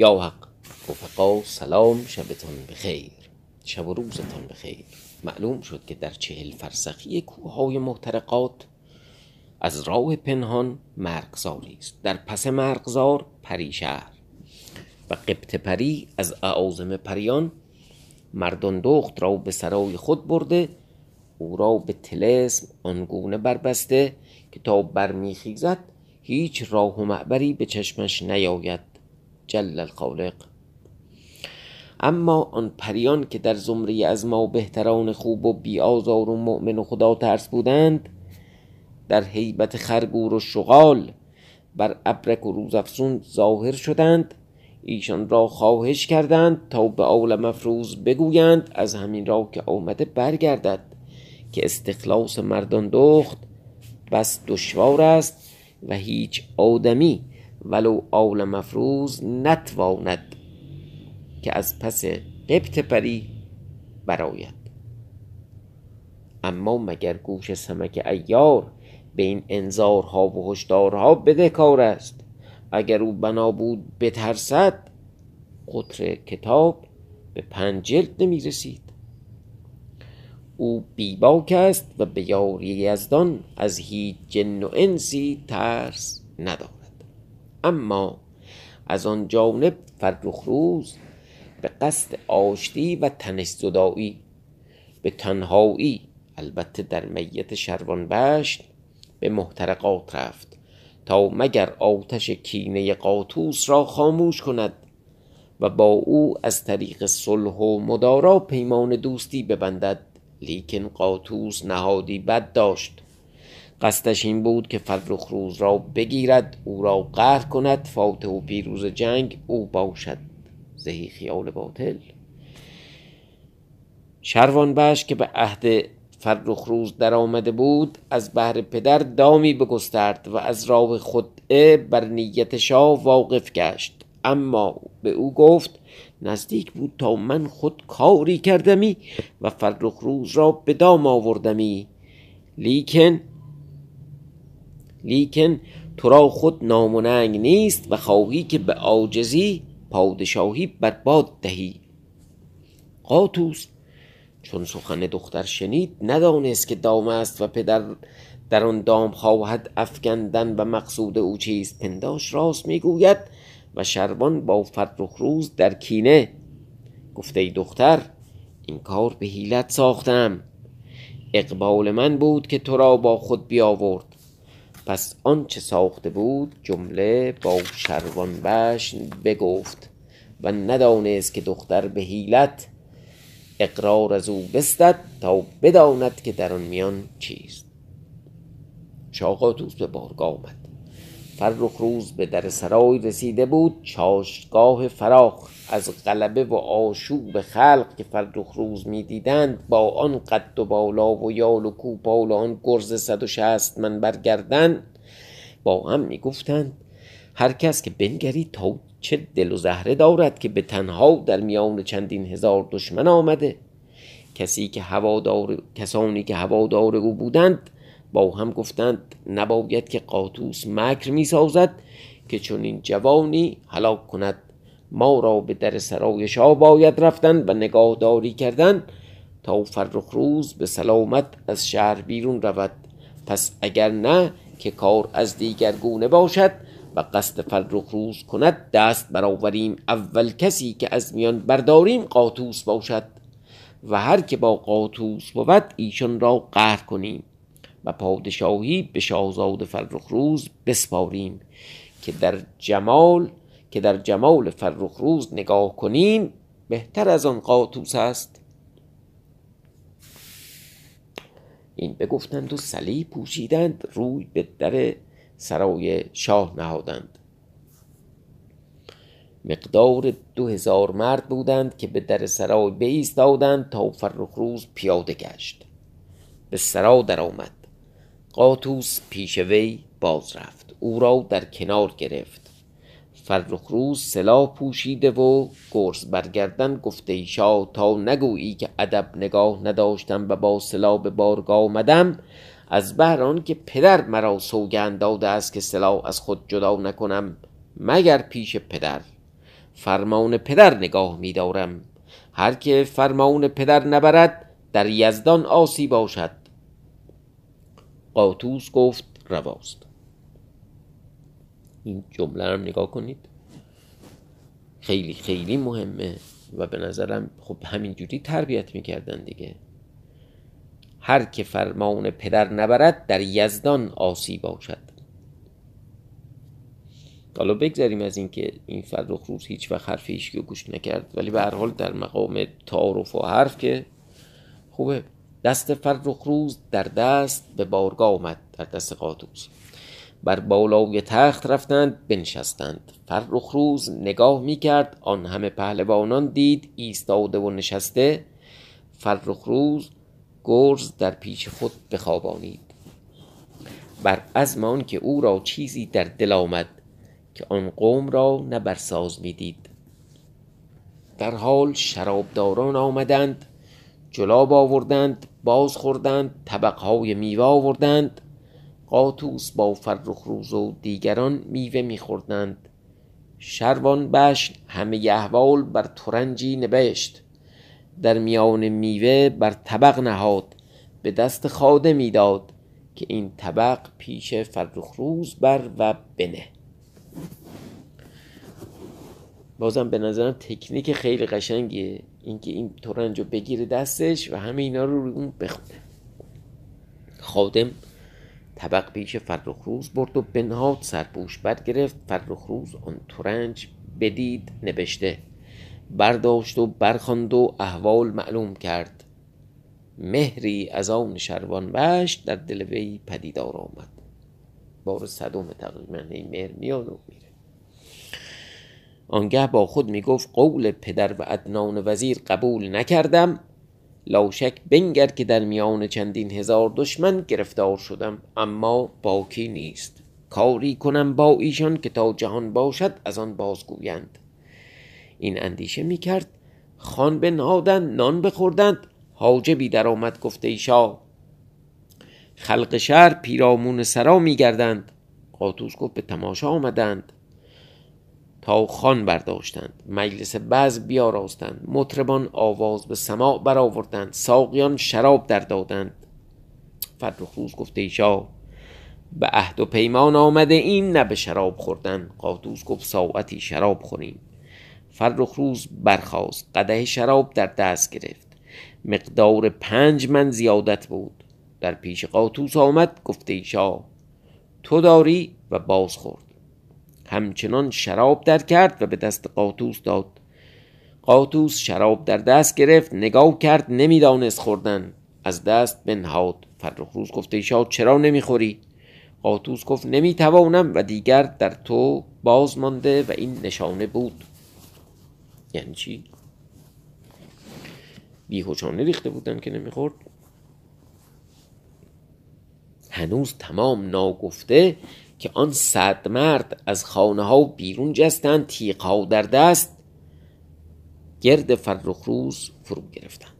یا حق. رفقا سلام شبتان بخیر. شب و روزتان بخیر. معلوم شد که در چهل فرسخی کوههای محترقات از راه پنهان مرغزاری است. در پس مرغزار پریشهر و قبط پری از اعاظم پریان مردان دخت را به سرای خود برده او را به طلسم آنگونه بربسته که تا برمیخیزد هیچ راه و معبری به چشمش نیاید. جل الخالق. اما آن پریان که در زمره از ما بهتران خوب و بی آزار و مؤمن و خدا ترس بودند در هیبت خرگور و شغال بر ابرک و روزافزون ظاهر شدند ایشان را خواهش کردند تا به عالم افروز بگویند از همین را که آمده برگردد که استخلاص مردان دخت بس دشوار است و هیچ آدمی ولو عالم افروز نتواند که از پس قبط پری برآید اما مگر گوش سمک ایار به این انذارها و هشدارها بدهکار است؟ اگر او بنا بود بترسد قطر کتاب به پنج جلد نمی رسید. او بیباک است و به یاری یزدان از هیچ جن و انسی ترس ندارد. اما از آن جانب فرخ روز به قصد آشتی و تنش زدایی به تنهایی البته در میت شروان بشت به محترقات رفت تا مگر آتش کینه قاطوس را خاموش کند و با او از طریق صلح و مدارا پیمان دوستی ببندد لیکن قاطوس نهادی بد داشت. قصدش این بود که فرخ روز را بگیرد او را قهر کند فاتح و پیروز جنگ او باشد زهی خیال باطل. بش که به عهد فرخ روز در آمده بود از بهر پدر دامی بگسترد و از راه خدعه بر نیت شاه واقف گشت. اما به او گفت نزدیک بود تا من خود کاری کردمی و فرخ روز را به دام آوردمی. لیکن لیکن تو را خود ناموننگ نیست و خواهی که به عاجزی پادشاهی بر باد دهی. قاطوس چون سخن دختر شنید ندانست که دام است و پدر در آن دام خواهد افکندن و مقصود او چیست. پنداش راست می‌گوید و شربان با فرخ روز در کینه. گفته ای دختر این کار به حیلت ساختم. اقبال من بود که تو را با خود بیاورد. پس آنچه ساخته بود جمله با شروان بشن بگفت و ندانست که دختر به حیلت اقرار از او بستد تا بداند که در آن میان چیست. شاقاتوس به بارگاه آمد. فرخ روز به در سرای رسیده بود چاشتگاه فراخ از غلبه و آشوب خلق که فرخ روز می‌دیدند با آن قد و بالا و یال و کوپال و آن گرز صد و شست من برگردن با هم می‌گفتند هر کس که بنگری تا چه دل و زهره دارد که به تنها در میان چندین هزار دشمن آمده؟ کسی که هوادار کسانی که هوادار او بودند با هم گفتند نباید که قاطوس مکر می سازد که چون این جوانی هلاک کند. ما را به در سرای شاه باید رفتن و نگاهداری کردن تا فرخ روز به سلامت از شهر بیرون رود. پس اگر نه که کار از دیگر گونه باشد و قصد فرخ روز کند دست برآوریم. اول کسی که از میان برداریم قاطوس باشد و هر که با قاطوس بود ایشان را قهر کنیم. و پادشاهی به شاهزاده فرخ روز بسپاریم که در جمال که در جمال فرخ روز نگاه کنیم بهتر از آن قاطوس است. این بگفتند و سلی پوشیدند روی به در سرای شاه نهادند. مقدار دو هزار مرد بودند که به در سرای بایستادند تا فرخ روز پیاده گشت. به سرا درآمد. قاطوس پیش وی باز رفت. او را در کنار گرفت. فرخ روز سلاح پوشیده و گرز برگردن گفته شاه تا نگویی که ادب نگاه نداشتم و با سلاح به بارگاه آمدم از بهر که پدر مرا سوگند داده است که سلاح از خود جدا نکنم مگر پیش پدر. فرمان پدر نگاه میدارم. هر که فرمان پدر نبرد در یزدان آسی باشد. قاطوس گفت رواست. این جمله رو نگاه کنید. خیلی خیلی مهمه و به نظرم خب همینجوری تربیت می‌کردن دیگه. هر که فرمان پدر نبرد در یزدان آسی باشد. حالا بگذاریم از اینکه این فرخ روز هیچ وقت حرف هیچ گوش نکرد ولی به هر حال در مقام تعارف و حرف که خوبه. دست فرخ روز در دست به بارگاه آمد در دست قاطوس بر بالای تخت رفتند بنشستند. فرخ روز نگاه می‌کرد آن همه پهلوانان دید ایستاده و نشسته. فرخ روز گرز در پیش خود بخوابانید. بر عزم که او را چیزی در دل آمد که آن قوم را نه برساز می‌دید. در حال شرابداران آمدند. جلاب آوردند باز خوردند طبقهای میوه آوردند. قاطوس با فرخ روز و دیگران میوه میخوردند. شروان بش همه احوال بر ترنجی نبشت. در میان میوه بر طبق نهاد به دست خاده می‌داد که این طبق پیش فرخ روز بر و بنه. بازم به نظرم تکنیک خیلی قشنگیه. اینکه این تورنج رو بگیره دستش و همه اینا رو روی اون بخونه. خادم طبق پیش فرخروز برد و بنهاد سرپوش بر گرفت. فرخروز آن تورنج بدید نبشته. برداشت و برخاند و احوال معلوم کرد. مهری از آن شروان وش در دل وی پدیدار آمد. بار صدوم تقریبا این مهر میاد و میره. آنگه با خود می‌گفت قول پدر و ادنان وزیر قبول نکردم لاشک بنگر که در میان چندین هزار دشمن گرفتار شدم اما باکی نیست. کاری کنم با ایشان که تا جهان باشد از آن بازگویند. این اندیشه می‌کرد خان بنهادند نان بخوردند حاجبی در آمد گفته ایشا خلق شهر پیرامون سرا میگردند. قاطوس گفت به تماشا آمدند. تا خان برداشتند. مجلس بعض بیاراستند. مطربان آواز به سماع برآوردند. ساقیان شراب در دادند. فرخروز گفته ایشا به عهد و پیمان آمده این نه به شراب خوردن. قاطوس گفت ساعتی شراب خوریم. فرخروز برخاست. قده شراب در دست گرفت. مقدار پنج من زیادت بود. در پیش قاطوس آمد گفته ایشا تو داری و باز خورد همچنان شراب در کرد و به دست قاطوس داد. قاطوس شراب در دست گرفت نگاه کرد نمی‌دانست خوردن. از دست بنهاد. فرخ روز گفته ایشا چرا نمی‌خوری؟ قاطوس گفت نمی‌توانم و دیگر در تو باز مانده و این نشانه بود. یعنی چی؟ بیهوشانه ریخته بودن که نمی‌خورد. هنوز تمام ناگفته که آن صد مرد از خانه ها بیرون جستند تیغ ها در دست گرد فرخروز فرو گرفتند.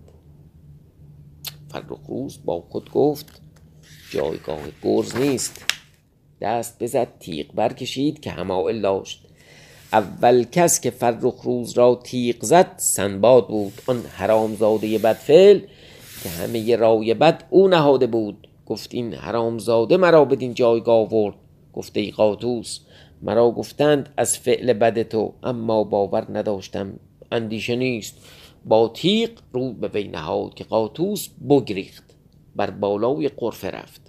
فرخروز با خود گفت جایگاه گرز نیست. دست بزد تیغ برکشید که همائل داشت. اول کس که فرخروز را تیغ زد سنباد بود. آن حرامزاده بدفعل که همه رای بد او نهاده بود. گفت این حرامزاده مرا بدین جایگاه ورد گفته ای قاطوس مرا گفتند از فعل بد تو اما باور نداشتم. اندیشه نیست. با تیغ رو به وی نهاد که قاطوس بگریخت بر بالای قرفه رفت.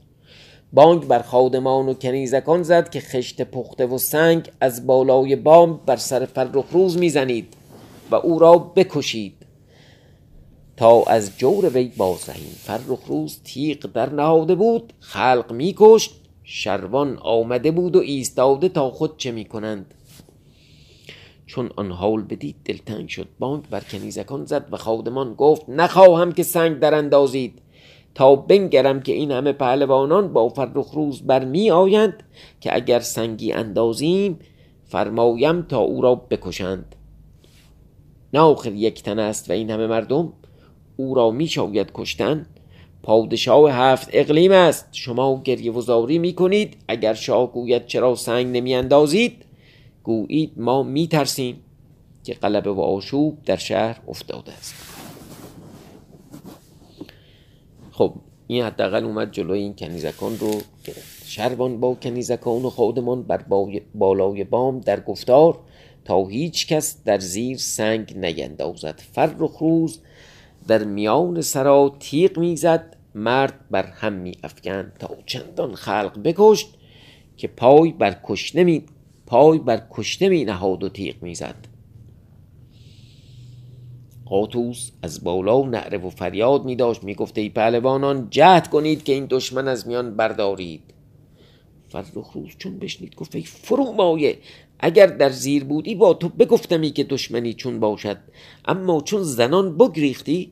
بانگ بر خادمان و کنیزکان زد که خشت پخته و سنگ از بالای بام بر سر فرخ روز می‌زنید و او را بکشید. تا از جور وی بازرهیم فرخ روز تیغ در نهاده بود خلق میکشت شروان آمده بود و ایستاده تا خود چه می کنند چون آن حال بدید دلتنگ شد. بانک بر کنیزکان زد و خادمان گفت نخواهم که سنگ در اندازید. تا بنگرم که این همه پهلوانان با فرخ روز بر می آیند که اگر سنگی اندازیم فرمایم تا او را بکشند. نه آخر یک تن است و این همه مردم او را می شاید کشتن. پادشاه هفت اقلیم است. شما گریه وزاری می کنید اگر شاه گوید چرا سنگ نمی اندازید گویید ما می ترسیم که قلبه و آشوب در شهر افتاده است. خب این حداقل اومد جلوی این کنیزکان رو گرفت. شربان با کنیزکان خودمان بر بالای بام در گفتار تا هیچ کس در زیر سنگ نیندازد. فرخ روز در میان سرا تیغ می‌زد. مرد بر هم می افکن تا چندان خلق بکشت که پای بر کشته می پای بر کشته می نهاد و تیغ می‌زد. قاطوس از بالا نعره و فریاد می داشت می گفته ای پهلوانان جهد کنید که این دشمن از میان بردارید. فرخ روز چون بشنید گفت ای فرو مایه اگر در زیر بودی با تو بگفتمی که دشمنی چون باشد اما چون زنان بگریختی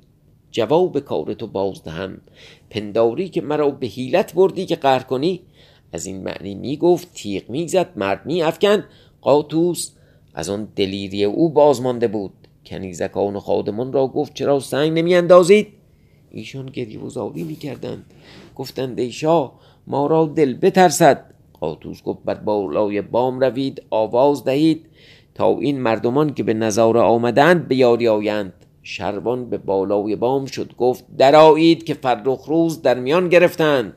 جواب کار تو بازدهم پنداری که مرا به حیلت بردی که قهر کنی. از این معنی می‌گفت تیغ می‌زد مرد میافکن قاطوس از آن دلیری او بازمانده بود. کنیزکان و خادمان را گفت چرا سنگ نمیاندازید ایشان گریه و زاری می‌کردند گفتند ای شاه ما را دل بترسد. قاطوس گفت بر بالای بام روید آواز دهید. تا این مردمان که به نظاره آمدند به یاری آیند. شربان به بالای بام شد گفت درایید که فرخ روز در میان گرفتند.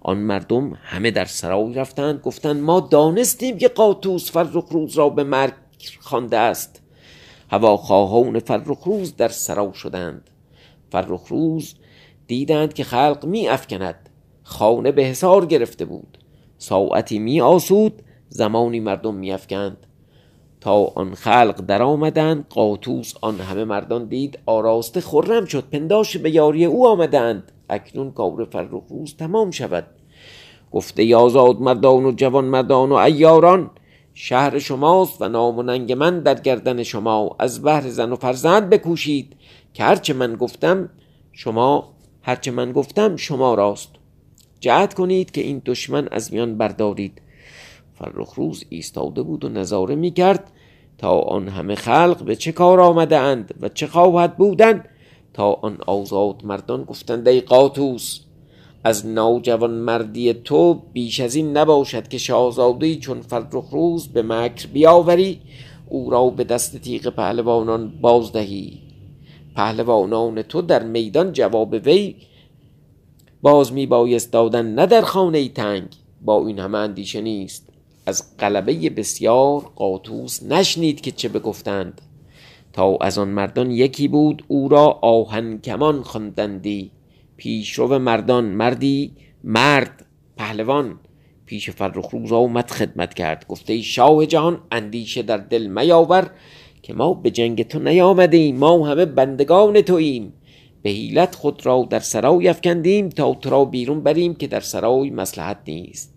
آن مردم همه در سرای رفتند گفتند ما دانستیم که قاطوس فرخ روز را به مرگ خوانده است. هواخواهان فرخ روز در سرا شدند. فرخ روز دیدند که خلق می افکند خانه به حسار گرفته بود. ساعتی می آسود زمانی مردم می افکند. تا آن خلق در آمدند قاطوس آن همه مردان دید آراسته خرم شد پنداش به یاری او آمدند. اکنون کار فرخ روز تمام شود. گفته یازاد مردان و جوان مردان و ایاران شهر شماست و نام و ننگ من در گردن شما. از بهر زن و فرزند بکوشید که هرچه من گفتم شما هرچه من گفتم شما راست. جهد کنید که این دشمن از میان بردارید. فرخ روز ایستاده بود و نظاره می کرد تا آن همه خلق به چه کار آمده اند و چه خواهد بودن تا آن آزاد مردان گفتند ای قاطوس از نوجوان مردی تو بیش از این نباشد که شاهزاده چون فرخ روز به مکر بیاوری او را به دست تیغ پهلوانان بازدهی. پهلوانان تو در میدان جواب وی باز می بایست دادن نه در خانه تنگ. با این همه اندیشه نیست. از قلبه بسیار قاطوس نشنید که چه بگفتند. تا از آن مردان یکی بود او را آهن کمان خواندندی. پیشرو مردان مردی مرد پهلوان. پیش فرخ روز آمد خدمت کرد. گفته شاه جهان اندیشه در دل میاور که ما به جنگ تو نیامدیم. ما همه بندگان توییم. به حیلت خود را در سرای افکندیم تا تو را بیرون بریم که در سرای مسلحت نیست.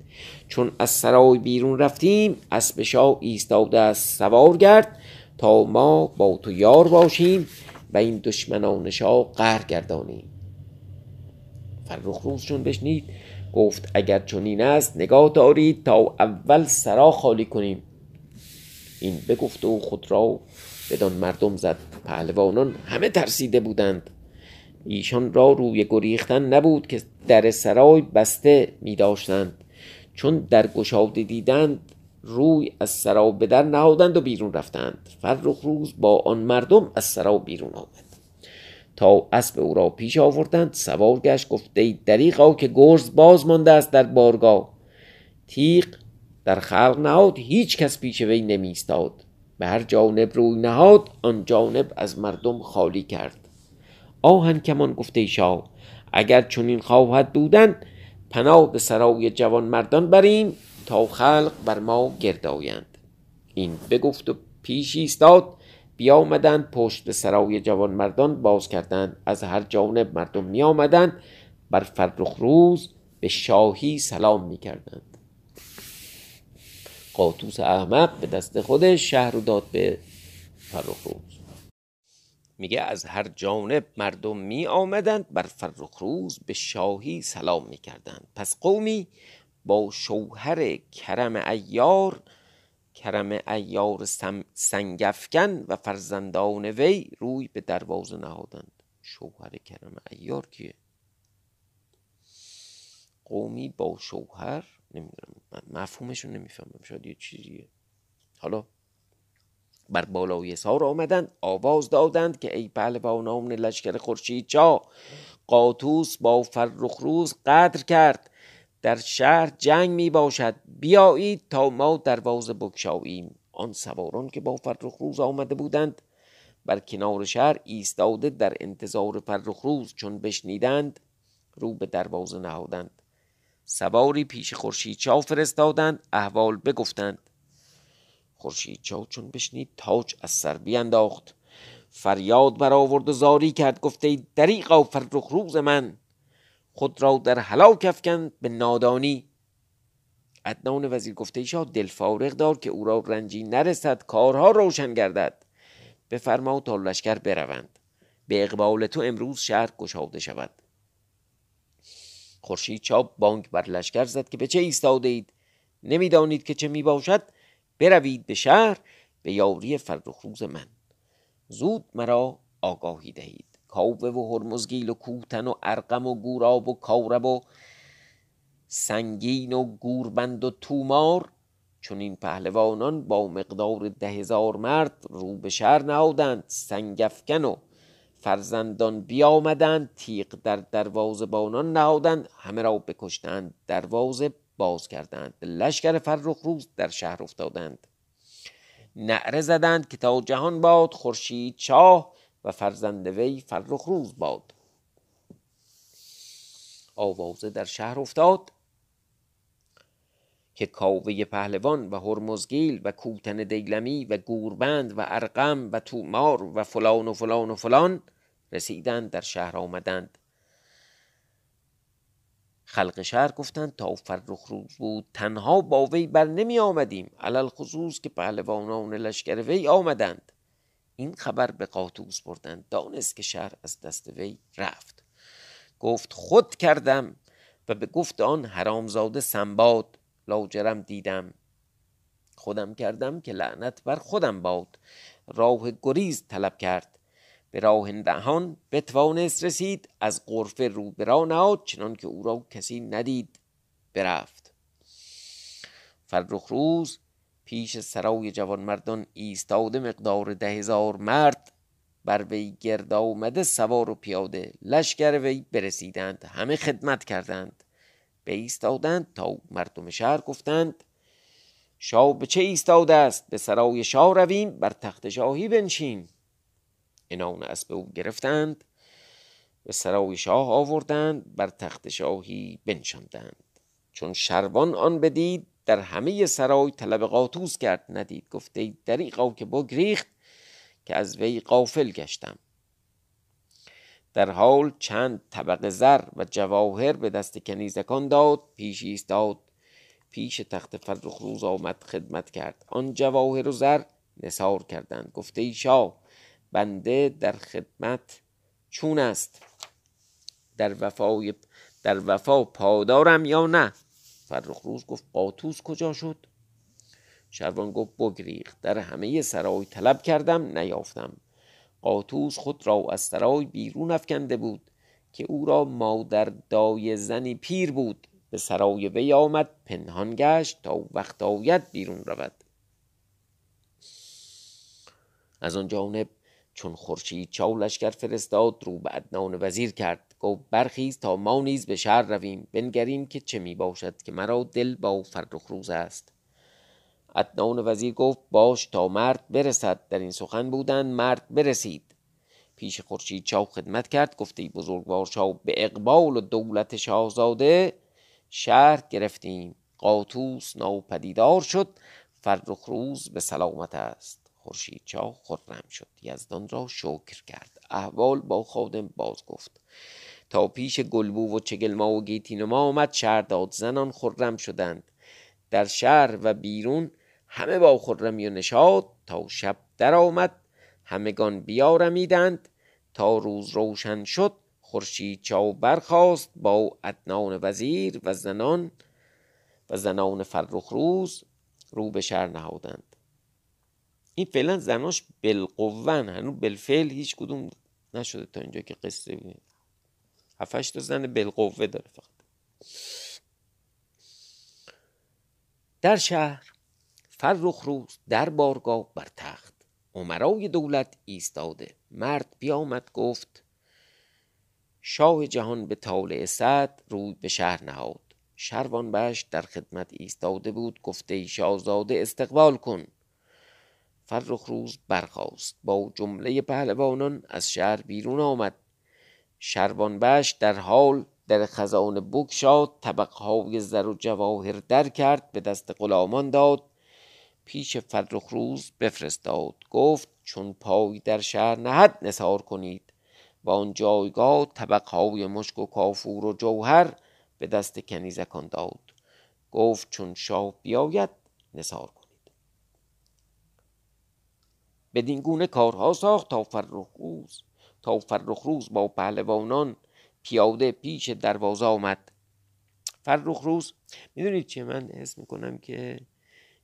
چون از سرای بیرون رفتیم اسب شاه ایستاده است سوار گرد تا ما با تو یار باشیم و این دشمنان شاه قهر گردانیم. فرخ روز چون بشنید گفت اگر چنین است نگاه دارید تا اول سرا خالی کنیم. این بگفت و خود را بدان مردم زد. پهلوانان همه ترسیده بودند. ایشان را روی گریختن نبود که در سرای بسته می داشتند چون در گشاده دیدند روی از سرا به در نهادند و بیرون رفتند. فرخ روز با آن مردم از سرا بیرون آمد. تا اسب او را پیش آوردند سوار گشت گفته ای دریغا که گرز باز مانده است در بارگاه. تیغ در خلق نهاد هیچ کس پیش وی نمیستاد. به هر جانب روی نهاد آن جانب از مردم خالی کرد. آهن کمان گفته شاه اگر چنین خواهد بودن پناه به سرای جوان مردان بریم تا خلق بر ما گرد آیند. این بگفت و پیش ایستاد. بیامدند پشت به سرای جوان مردان باز کردند. از هر جانب مردم می آمدند بر فرخ روز به شاهی سلام می کردند قاطوس احمق به دست خودش شهر رو داد به فرخ روز. میگه از هر جانب مردم می آمدند بر فرخ روز به شاهی سلام می کردند. پس قومی با شوهر کرم ایار کرم ایار سنگفکن و فرزندان وی روی به دروازه نهادند. شوهر کرم ایار کیه؟ قومی با شوهر؟ نمی‌دونم. مفهومشون نمی‌فهمم. شاید یه چیزیه. حالا بر بالای سار آمدند آواز دادند که ای پهلوانان لشکر خورشید چا قاطوس با فرخ روز قدر کرد در شهر جنگ می باشد. بیایید تا ما دروازه بگشاییم. آن سواران که با فرخ روز آمده بودند بر کنار شهر ایستاده در انتظار فرخ روز. چون بشنیدند رو به دروازه نهادند. سواری پیش خورشید فرستادند احوال بگفتند. خورشید چا چون بشنید تاج از سر بینداخت. فریاد برآورد و زاری کرد گفته دریغا فرخ روز من خود را در هلاک افکن به نادانی. عدنان وزیر گفته شاه دل فارغ دار که او را رنجی نرسد کارها روشن گردد. بفرما تا لشکر بروند. به اقبال تو امروز شهر گشاده شود. خورشید چاپ بانک بر لشکر زد که به چه ایستاده اید نمی‌دانید که چه می باشد بروید به شهر به یاری فرخروز من. زود مرا آگاهی دهید. کاوه و هرمزگیل و کوتن و ارقم و گوراب و کارب و سنگین و گوربند و تومار. چون این پهلوانان با مقدار ده هزار مرد رو به شهر نهادند. سنگفکن و فرزندان بیامدند. تیغ در دروازه بانان نهادند. همه را بکشتند دروازه باز کردند. لشکر فرخ روز در شهر افتادند. نعره زدند که تا جهان باد خورشید شاه و فرزند وی فرخ روز باد. آوازه در شهر افتاد که کاوه پهلوان و هرمزگیل و کوتن دیلمی و گوربند و ارقم و تومار و فلان و فلان و فلان رسیدند در شهر آمدند. خلق شهر گفتند تا فرخ روز بود. تنها با وی بر نمی آمدیم. علل خصوص که پهلوانان لشکر وی آمدند. این خبر به قاطوس بردند. دانست که شهر از دست وی رفت. گفت خود کردم و به گفت آن حرامزاده سنباد لاجرم دیدم. خودم کردم که لعنت بر خودم باد. راه گریز طلب کرد. به راه دهان بتوانست رسید از قرفه رو برا نهاد چنان که او را کسی ندید برفت. فرخ روز پیش سرای جوانمردان ایستاده مقدار ده هزار مرد بر وی گرد آمده سوار و پیاده لشکر وی برسیدند همه خدمت کردند. به ایستادند تا مردم شهر گفتند شاه به چه ایستاده است؟ به سرای شاه رویم بر تخت شاهی بنشین. انان اسب او گرفتند به سرای شاه آوردند بر تخت شاهی بنشاندند. چون شروان آن بدید در همه سرای طلب قاطوس کرد. ندید. گفته دریقا که بگریخت که از وی قافل گشتم. در حال چند طبق زر و جواهر به دست کنیزکان داد پیش ایستاد پیش تخت فرخ روز آمد خدمت کرد. آن جواهر و زر نثار کردند. گفته ای شاه بنده در خدمت چون است؟ در وفای در وفا پادارم یا نه؟ فرخ روز گفت قاطوس کجا شد؟ شروان گفت بگریخت. در همه سرای طلب کردم نیافتم. قاطوس خود را از سرای بیرون افکنده بود که او را مادر دای زنی پیر بود. به سرای وی آمد پنهان گشت تا وقت آید بیرون رود. از آن جانب چون خورشید چاو لشکر فرستاد رو به عدنان وزیر کرد. گفت برخیز تا ما نیز به شهر رویم. بنگریم که چه می باشد که مرا دل با فرخ روز است. عدنان وزیر گفت باش تا مرد برسد. در این سخن بودند مرد برسید. پیش خورشید چاو خدمت کرد. گفته بزرگوار چاو به اقبال و دولت شاهزاده شهر گرفتیم. قاطوس ناپدیدار شد. فرخ روز به سلامت است. خورشید چا خرم شد. یزدان را شکر کرد. احوال با خادم باز گفت. تا پیش گلبو و چگلما و گیتینما آمد شهر داد. زنان خرم شدند. در شهر و بیرون همه با خرمی و نشاد تا شب در آمد. همگان بیارمیدند. تا روز روشن شد خورشید چاو برخاست با ادنان وزیر و زنان و زنان فرخ روز رو به شهر نهادند. این فعلا زناش بالقوون هنو بالفعل هیچ کدوم نشده تا اینجا که قصه بینید هفتش تا زن بالقوه داره فقط. در شهر فرخ روز در بارگاه بر تخت عمرای دولت ایستاده. مرد بیامد گفت شاه جهان به طالع سعد روی به شهر نهاد. شروان بش در خدمت ایستاده بود گفته ای شاهزاده استقبال کن. فرخ روز برخاست. با جمله پهلوانان از شهر بیرون آمد. شروان بش در حال در خزانه بگشاد طبقهای زر و جواهر در کرد به دست غلامان داد. پیش فرخ روز بفرستاد. گفت چون پای در شهر نهد نثار کنید. و آن جایگاه طبقهای مشک و کافور و جوهر به دست کنیزکان داد. گفت چون شاه بیاید نثار کنید بدین گونه کارها ساخت تا فرخ روز. تا فرخ روز با پهلوانان پیاده پیش دروازه آمد. فرخ روز می‌دونید چیه؟ من حس می‌کنم که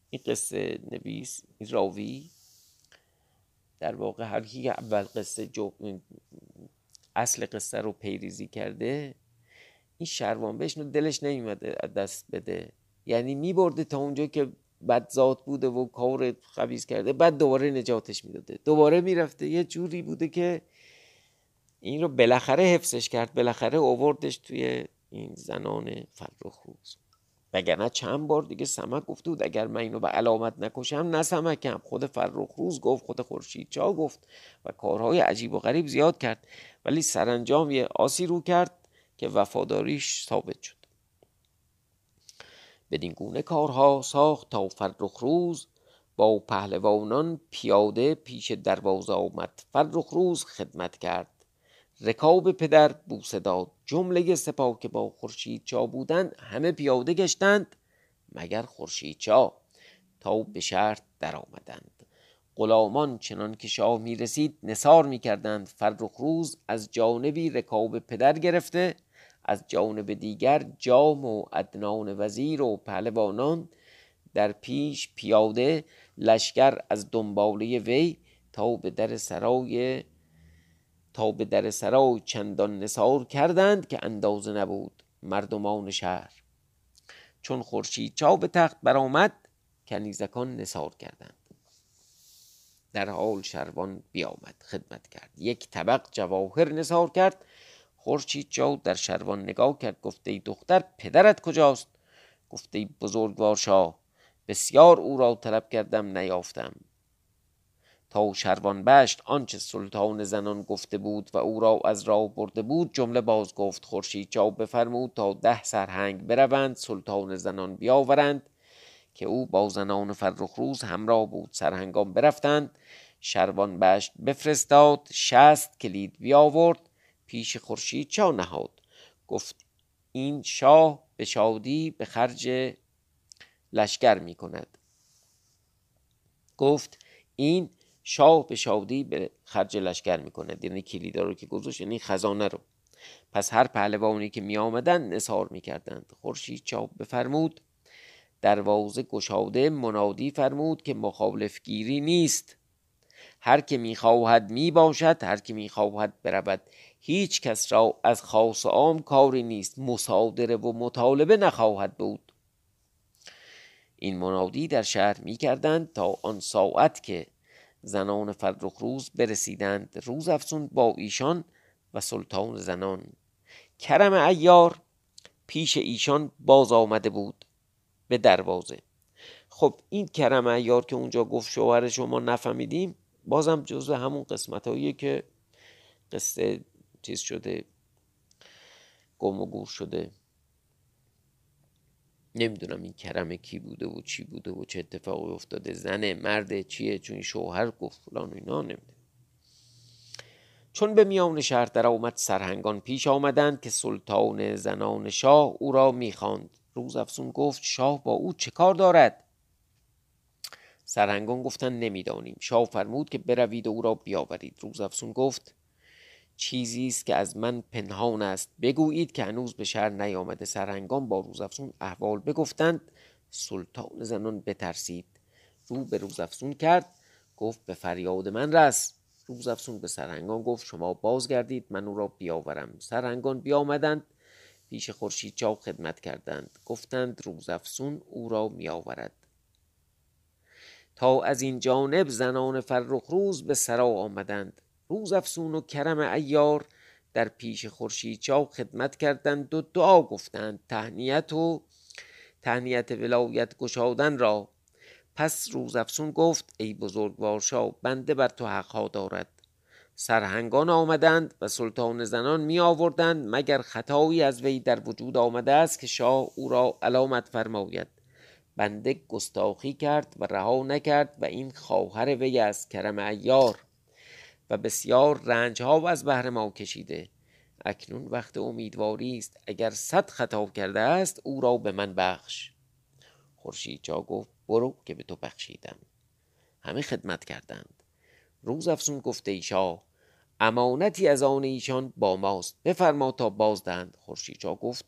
این قصه نویس این راوی در واقع هر کی اول قصه جو اصل قصه رو پیریزی کرده این شروان بهش دلش نمیمده دست بده. یعنی میبرده تا اونجا که بد ذات بوده و کار خبیز کرده بعد دوباره نجاتش می‌داده. دوباره می‌رفته یه جوری بوده که این رو بالاخره حفظش کرد بالاخره اووردش توی این زنان فرخ روز وگرنه چند بار دیگه سمک گفته بود اگر من اینو به علامت نکشم نه سمکم. خود فرخ روز گفت خود خورشید چا گفت و کارهای عجیب و غریب زیاد کرد. ولی سرانجام یه آسی رو کرد که وفاداریش ثابت شد. بدین گونه کارها ساخت تا فرخ روز. با پهلوانان پیاده پیش دروازه آمد. فرخ روز خدمت کرد. رکاب پدر بوسه داد. جمله سپاه که با خورشید چا بودند همه پیاده گشتند مگر خورشید چا تا به شهر در آمدند. غلامان چنان که شاه می رسید نثار می کردند فرخ روز از جانبی رکاب پدر گرفته از جانب دیگر جام و ادنان وزیر و پهلوانان در پیش پیاده لشکر از دنباله وی تا به در سرای تا به در سرای چندان نثار کردند که اندازه نبود مردمان شهر. چون خورشید چا به تخت برآمد کنیزکان نثار کردند. در حال شروان بیامد خدمت کرد. یک طبق جواهر نثار کرد خورشید چا در شروان نگاه کرد گفته ای دختر پدرت کجاست؟ گفته ای بزرگوار شاه بسیار او را طلب کردم نیافتم. تا شروان بشت آنچه سلطان زنان گفته بود و او را از راه برده بود جمله باز گفت خورشید چا بفرمود تا ده سرهنگ بروند سلطان زنان بیاورند که او با زنان فرخروز همراه بود. سرهنگان برفتند شروان بشت بفرستاد شست کلید بیاورد پیش خورشید چا نهاد؟ گفت این شاه به شادی به خرج لشکر می کند. گفت این شاه به شادی به خرج لشکر می کند. یعنی کلیدا رو که گذاشت یعنی خزانه رو. پس هر پهلوانی که می آمدن نثار می کردند. خورشید چا بفرمود دروازه گشاده منادی فرمود که مخالف گیری نیست. هر که می‌خواهد می باشد هر که می‌خواهد برود هیچ کس را از خاص عام کاری نیست مصادره و مطالبه نخواهد بود. این منادی در شهر می کردند تا آن ساعت که زنان فرخ روز برسیدند روز افسون با ایشان و سلطان زنان. کرم ایار پیش ایشان باز آمده بود به دروازه. خب این کرم ایار که اونجا گفت شوهر شما نفهمیدیم بازم جزو همون قسمت هایی که قصه چیز شده گم و گور شده. نمی‌دونم این کرم کی بوده و چی بوده و چه اتفاقی افتاده. زنه مرده چیه؟ چون شوهر گفت فلان و اینا نمیده چون به میان شهر در آمد سرهنگان پیش آمدند که سلطان زنان شاه او را می‌خواند. روز افسون گفت شاه با او چه کار دارد؟ سرهنگان گفتند نمی‌دانیم. شاه فرمود که بروید و او را بیاورید. روز افسون گفت چیزی است که از من پنهان است. بگویید که هنوز به شهر نیامده. سرهنگان با روزافزون احوال بگفتند. سلطان زنان بترسید. رو به روزافزون کرد. گفت به فریاد من رس. روزافزون به سرهنگان گفت شما بازگردید. من او را بیاورم. سرهنگان بیامدند. پیش خورشید چاو خدمت کردند. گفتند روزافزون او را میآورد. تا از این جانب زنان فرخ روز به سرا آمدند. روز افسون و کرم ایار در پیش خورشید چا خدمت کردند و دعا گفتند تهنیت و تهنیت ولایت گشادن را. پس روز افسون گفت ای بزرگوار شاه بنده بر تو حقها دارد. سرهنگان آمدند و سلطان زنان می آوردند مگر خطایی از وی در وجود آمده است که شاه او را علامت فرماید. بنده گستاخی کرد و رها نکرد و این خواهر وی است کرم ایار و بسیار رنج ها از بهر ما کشیده. اکنون وقت امیدواری است. اگر صد خطا کرده است او را به من بخش. خورشید جا گفت برو که به تو بخشیدم. همه خدمت کردند. روز افسون گفته ای امانتی از آن ایشان با ماست. بفرما تا بازدهند. خورشید جا گفت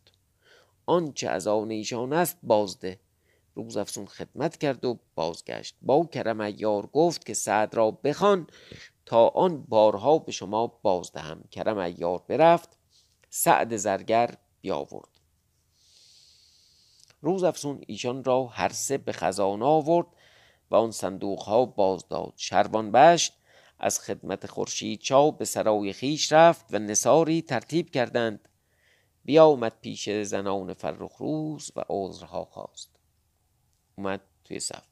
آنچه از آن ایشان است بازده. روز افسون خدمت کرد و بازگشت. با کرم ایار گفت که سعد را بخوان تا آن بارها به شما بازدهم کرم ایار برفت سعد زرگر بیاورد. روز افسون ایشان را هر سه به خزانه آورد و آن صندوق ها باز داد شربان بشت از خدمت خورشید چا به سرای خیش رفت و نصاری ترتیب کردند. بیامد پیش زنان فرخ روز و عذرها خواست. اومد توی صف.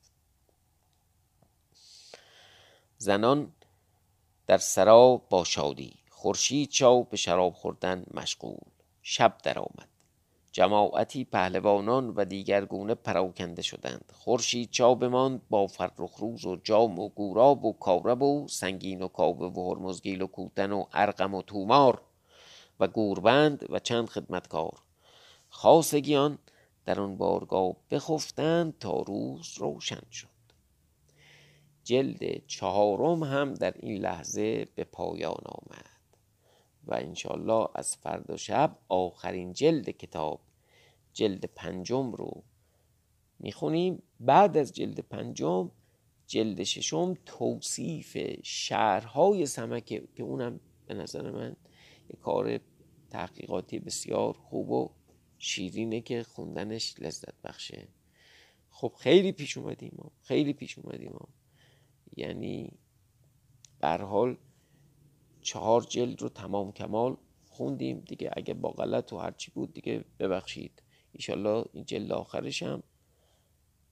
زنان در سرا با شادی. خورشید چاو به شراب خوردن مشغول. شب درآمد جماعتی پهلوانان و دیگر گونه پراکنده شدند. خورشید چا بماند با فرخ روز و جام و گوراب و کارب و سنگین و کابه و هرمزگیل و کوتن و ارقم و تومار و گوربند و چند خدمتکار. خاصگیان در آن بارگاه بخفتند تا روز روشن شد. جلد چهارم هم در این لحظه به پایان آمد. و انشالله از فردا شب آخرین جلد کتاب جلد پنجم رو می‌خونیم. بعد از جلد پنجم جلد ششم توصیف شهرهای سمکه که اونم به نظر من یک کار تحقیقاتی بسیار خوب و شیرینه که خوندنش لذت بخشه. خب خیلی پیش اومدیم ما خیلی پیش اومدیم ما. یعنی حال چهار جلد رو تمام کمال خوندیم. دیگه اگه با غلط و هرچی بود دیگه ببخشید. ایشالله این جلد آخرش هم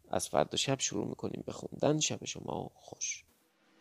از فردا شب شروع می‌کنیم به خوندن. شب شما خوش.